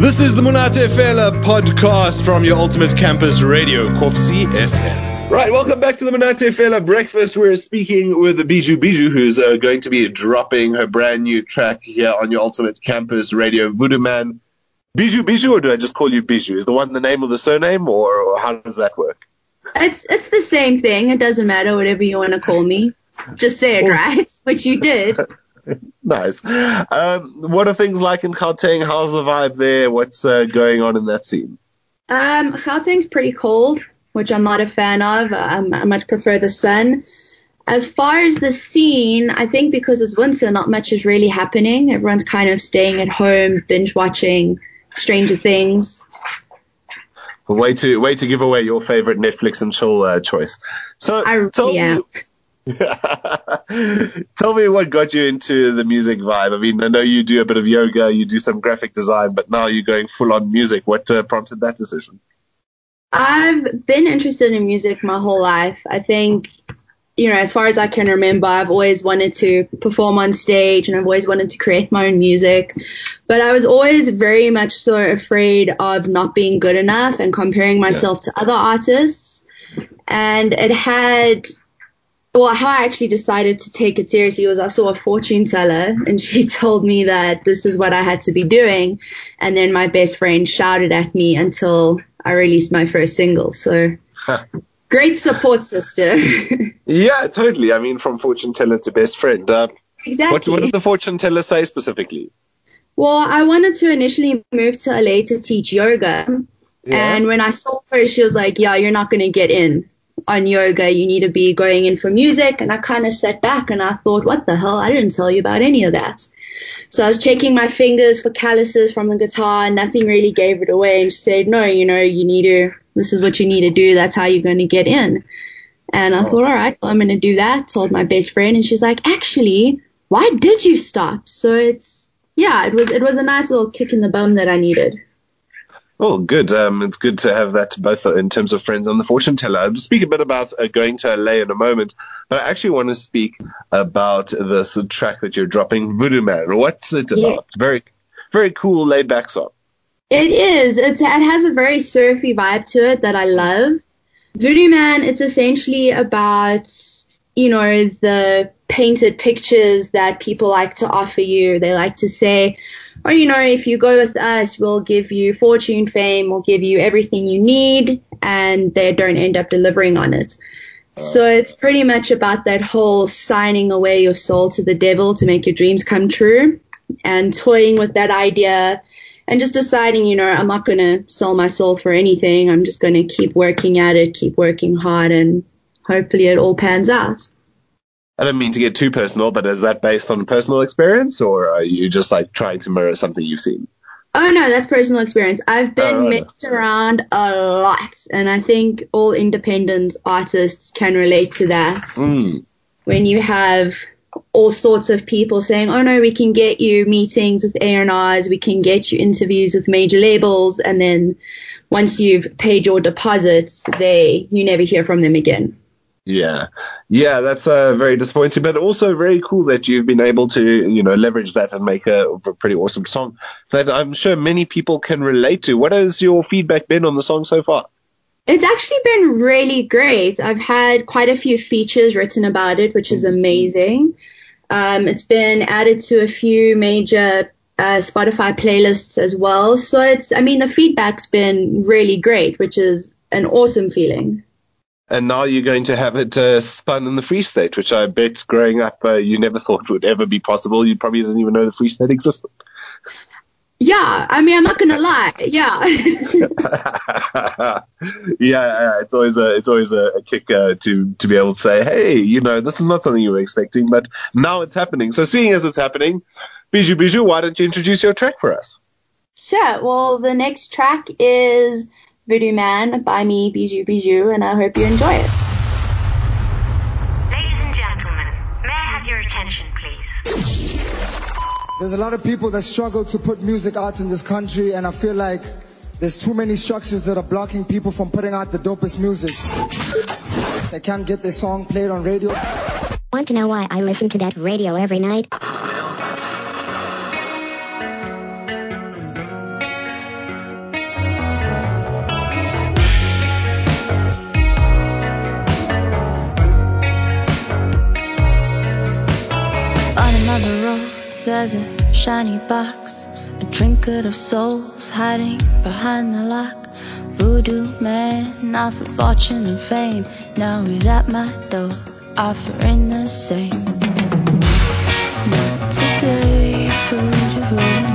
This is the Monate Fela podcast from your ultimate campus radio, Kovsie FM. Right, welcome back to the Monate Fela breakfast. We're speaking with Bijou Bijou, who's uh, going to be dropping her brand new track here on your ultimate campus radio, Voodoo Man. Bijou Bijou, or do I just call you Bijou? Is the one the name of the surname, or, or how does that work? It's it's the same thing. It doesn't matter whatever you want to call me. Just say it right, which you did. nice. Um, what are things like in Gauteng? How's the vibe there? What's uh, going on in that scene? Um, Gauteng's pretty cold, which I'm not a fan of. Um, I much prefer the sun. As far as the scene, I think because it's winter, not much is really happening. Everyone's kind of staying at home, binge watching Stranger Things. Way to way to give away your favorite Netflix and chill uh, choice. So I tell am. me, Tell me what got you into the music vibe. I mean, I know you do a bit of yoga, you do some graphic design, but now you're going full on music. What uh, prompted that decision? I've been interested in music my whole life. I think, you know, as far as I can remember, I've always wanted to perform on stage and I've always wanted to create my own music. But I was always very much so afraid of not being good enough and comparing myself to other artists. And it had well, how I actually decided to take it seriously was I saw a fortune teller and she told me that this is what I had to be doing. And then my best friend shouted at me until I released my first single. So great support sister. yeah, totally. I mean, from fortune teller to best friend. Uh, exactly. What, what did the fortune teller say specifically? Well, I wanted to initially move to LA to teach yoga. Yeah. And when I saw her, she was like, yeah, you're not going to get in on yoga, you need to be going in for music. And I kind of sat back and I thought, what the hell? I didn't tell you about any of that. So I was checking my fingers for calluses from the guitar and nothing really gave it away. And she said, no, you know, you need to, this is what you need to do. That's how you're going to get in. And I oh. thought, all right, well, I'm going to do that. Told my best friend and she's like, actually, why did you stop? So it's, yeah, it was, it was a nice little kick in the bum that I needed. Oh, good. Um, it's good to have that both in terms of friends and the fortune teller. I'll speak a bit about uh, going to LA in a moment, but I actually want to speak about this track that you're dropping, Voodoo Man. What's it about? Yeah. Very, very cool, laid back song. It is. It's, it has a very surfy vibe to it that I love. Voodoo Man, it's essentially about, you know, the painted pictures that people like to offer you. They like to say, oh, you know, if you go with us, we'll give you fortune, fame, we'll give you everything you need, and they don't end up delivering on it. So it's pretty much about that whole signing away your soul to the devil to make your dreams come true and toying with that idea and just deciding, you know, I'm not going to sell my soul for anything. I'm just going to keep working at it, keep working hard, and hopefully it all pans out. I don't mean to get too personal, but is that based on personal experience or are you just like trying to mirror something you've seen? Oh no, that's personal experience. I've been oh, mixed around a lot, and I think all independent artists can relate to that. Mm. When you have all sorts of people saying, "Oh no, we can get you meetings with A&Rs, we can get you interviews with major labels," and then once you've paid your deposits, they you never hear from them again. Yeah, yeah, that's uh, very disappointing, but also very cool that you've been able to, you know, leverage that and make a, a pretty awesome song that I'm sure many people can relate to. What has your feedback been on the song so far? It's actually been really great. I've had quite a few features written about it, which is amazing. Um, it's been added to a few major uh, Spotify playlists as well. So it's, I mean, the feedback's been really great, which is an awesome feeling and now you're going to have it uh, spun in the Free State, which I bet growing up uh, you never thought would ever be possible. You probably didn't even know the Free State existed. Yeah, I mean, I'm not gonna lie. Yeah. yeah, it's always a it's always a, a kick uh, to to be able to say, hey, you know, this is not something you were expecting, but now it's happening. So, seeing as it's happening, Bijou Bijou, why don't you introduce your track for us? Sure. Well, the next track is Voodoo Man by me, Bijou Bijou, and I hope you enjoy it. Ladies and gentlemen, may I have your attention, please? There's a lot of people that struggle to put music out in this country, and I feel like there's too many structures that are blocking people from putting out the dopest music. They can't get their song played on radio. Want to know why I listen to that radio every night? As a shiny box, a trinket of souls hiding behind the lock. Voodoo man offered fortune and fame. Now he's at my door, offering the same. Not today, voodoo,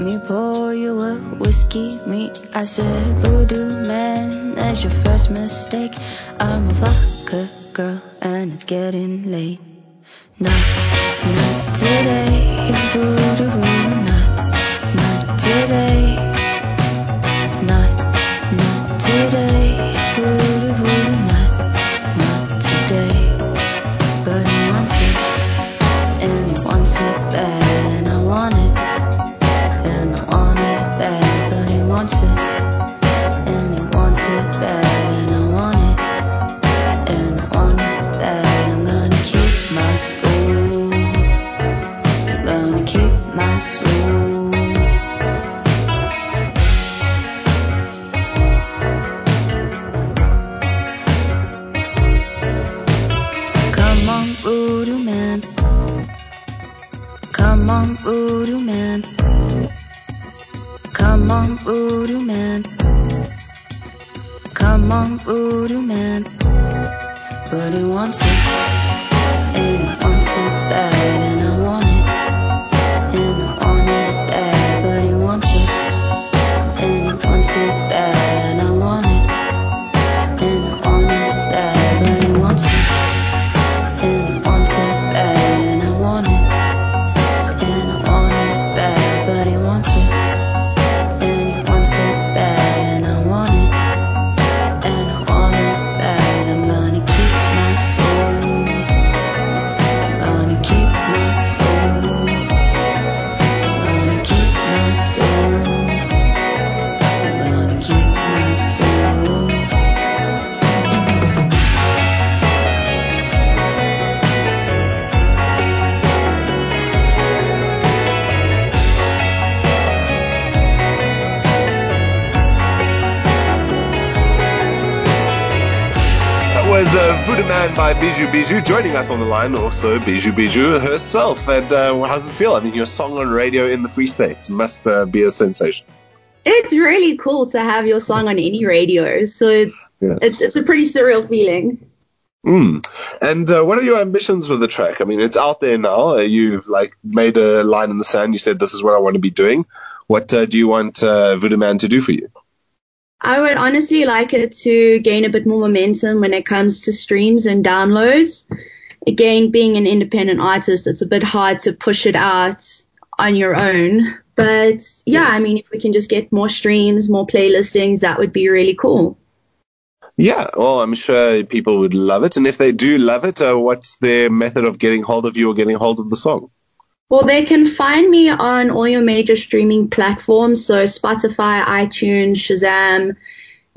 me pour you a whiskey me. I said, Voodoo man, that's your first mistake. I'm a vodka girl, and it's getting late. Not, not today, Come on, voodoo man. But he wants it, and he wants it bad, Man by Bijou Bijou. Joining us on the line, also Bijou Bijou herself. And uh, how does it feel? I mean, your song on radio in the Free State must uh, be a sensation. It's really cool to have your song on any radio. So it's Yeah. it's, it's a pretty surreal feeling. Mm. And uh, what are your ambitions with the track? I mean, it's out there now. Uh, you've like made a line in the sand. You said this is what I want to be doing. What uh, do you want uh, Voodoo Man to do for you? I would honestly like it to gain a bit more momentum when it comes to streams and downloads. Again, being an independent artist, it's a bit hard to push it out on your own. But yeah, I mean, if we can just get more streams, more playlistings, that would be really cool. Yeah, well, I'm sure people would love it. And if they do love it, uh, what's their method of getting hold of you or getting hold of the song? Well, they can find me on all your major streaming platforms, so Spotify, iTunes, Shazam,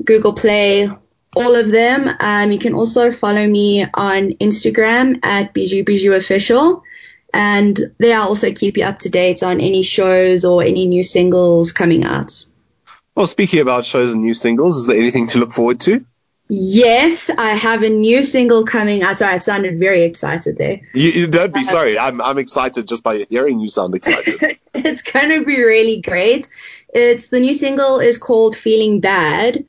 Google Play, all of them. Um, you can also follow me on Instagram at Bijou Bijou Official, and there I'll also keep you up to date on any shows or any new singles coming out. Well, speaking about shows and new singles, is there anything to look forward to? Yes, I have a new single coming out. Sorry, I sounded very excited there. You, you don't be uh, sorry. I'm I'm excited just by hearing you sound excited. it's going to be really great. It's the new single is called Feeling Bad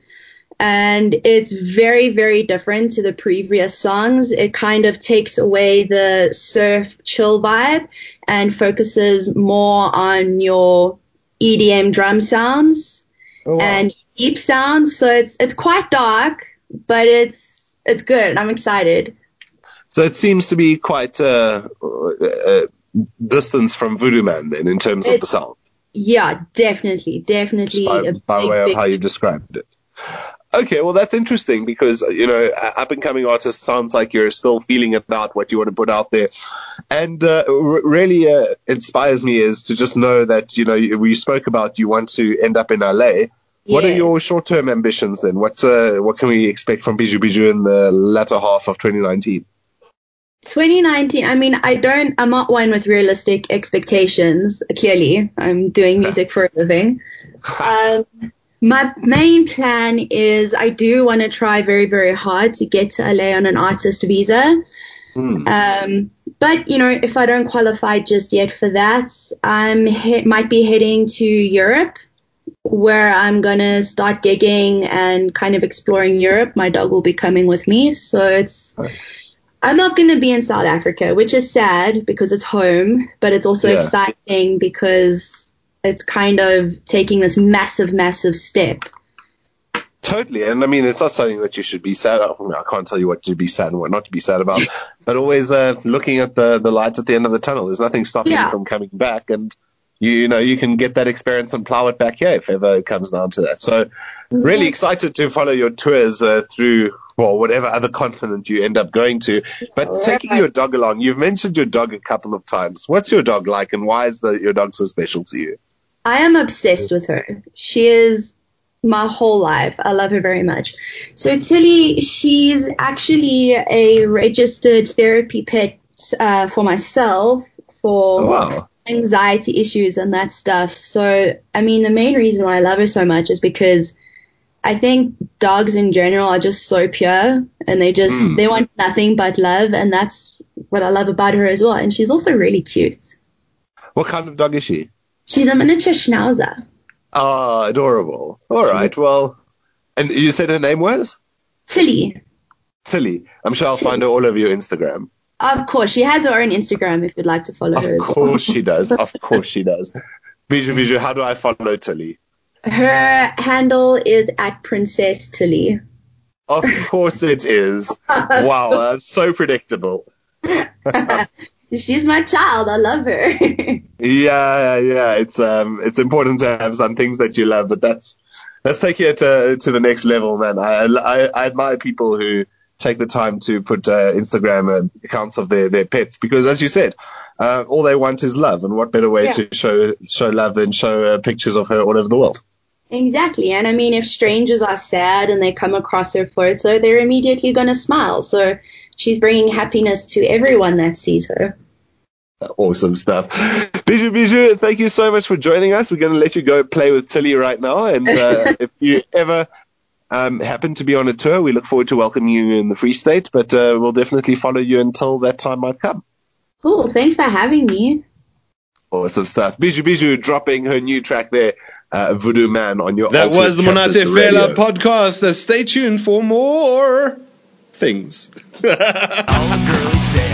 and it's very very different to the previous songs. It kind of takes away the surf chill vibe and focuses more on your EDM drum sounds oh, and deep sounds. So it's it's quite dark, but it's it's good. I'm excited. So it seems to be quite a, uh, distance from Voodoo Man then in terms of the sound, Yeah, definitely, definitely. by, a by big, way of big- how you described it. Okay, well that's interesting because you know up and coming artist sounds like you're still feeling about what you want to put out there, and uh, r- really uh, inspires me is to just know that you know you, we spoke about you want to end up in LA. What are your short-term ambitions then? What's uh, what can we expect from Bijou Bijou in the latter half of 2019? 2019, I mean, I don't, I'm not one with realistic expectations, clearly. I'm doing music for a living. Um, my main plan is I do want to try very, very hard to get to LA on an artist visa. Hmm. Um, but, you know, if I don't qualify just yet for that, I'm he- might be heading to Europe where I'm going to start gigging and kind of exploring Europe. My dog will be coming with me. So it's, I'm not going to be in South Africa, which is sad because it's home, but it's also Yeah. exciting because it's kind of taking this massive, massive step. Totally, and I mean it's not something that you should be sad. I, mean, I can't tell you what to be sad and what not to be sad about, but always uh, looking at the the lights at the end of the tunnel. There's nothing stopping you from coming back, and you, you know you can get that experience and plow it back here if ever it comes down to that. So, really excited to follow your tours uh, through well whatever other continent you end up going to. But taking your dog along, you've mentioned your dog a couple of times. What's your dog like, and why is the, your dog so special to you? I am obsessed with her. She is my whole life. I love her very much. So Tilly, she's actually a registered therapy pet uh, for myself for Oh, wow. Anxiety issues and that stuff. So, I mean, the main reason why I love her so much is because I think dogs in general are just so pure and they just, Mm. they want nothing but love. And that's what I love about her as well. And she's also really cute. What kind of dog is she? She's a miniature schnauzer. Ah, adorable. All right, well, and you said her name was Tilly. Tilly. I'm sure I'll find her all over your Instagram. Of course, she has her own Instagram if you'd like to follow her Of as well. course she does. Of course she does. Bijou, Bijou, how do I follow Tilly? Her handle is at Princess Tilly. Of course it is. Wow, that's so predictable. She's my child. I love her. Yeah, yeah. It's um, it's important to have some things that you love, but that's let's take it to to the next level, man. I I, I admire people who take the time to put uh, Instagram uh, accounts of their their pets because, as you said, uh, all they want is love, and what better way Yeah. to show show love than show uh, pictures of her all over the world? exactly. And I mean, if strangers are sad and they come across her photo, they're immediately going to smile. So she's bringing happiness to everyone that sees her. Awesome stuff. Bijou, Bijou, thank you so much for joining us. We're going to let you go play with Tilly right now. And uh, if you ever um, happen to be on a tour, we look forward to welcoming you in the Free State, but uh, we'll definitely follow you until that time might come. Cool. Thanks for having me. Awesome stuff. Bijou, Bijou dropping her new track there, uh, Voodoo Man, on your That was the Ultimate Monate Campus Fela podcast. Uh, stay tuned for more things. All the girls say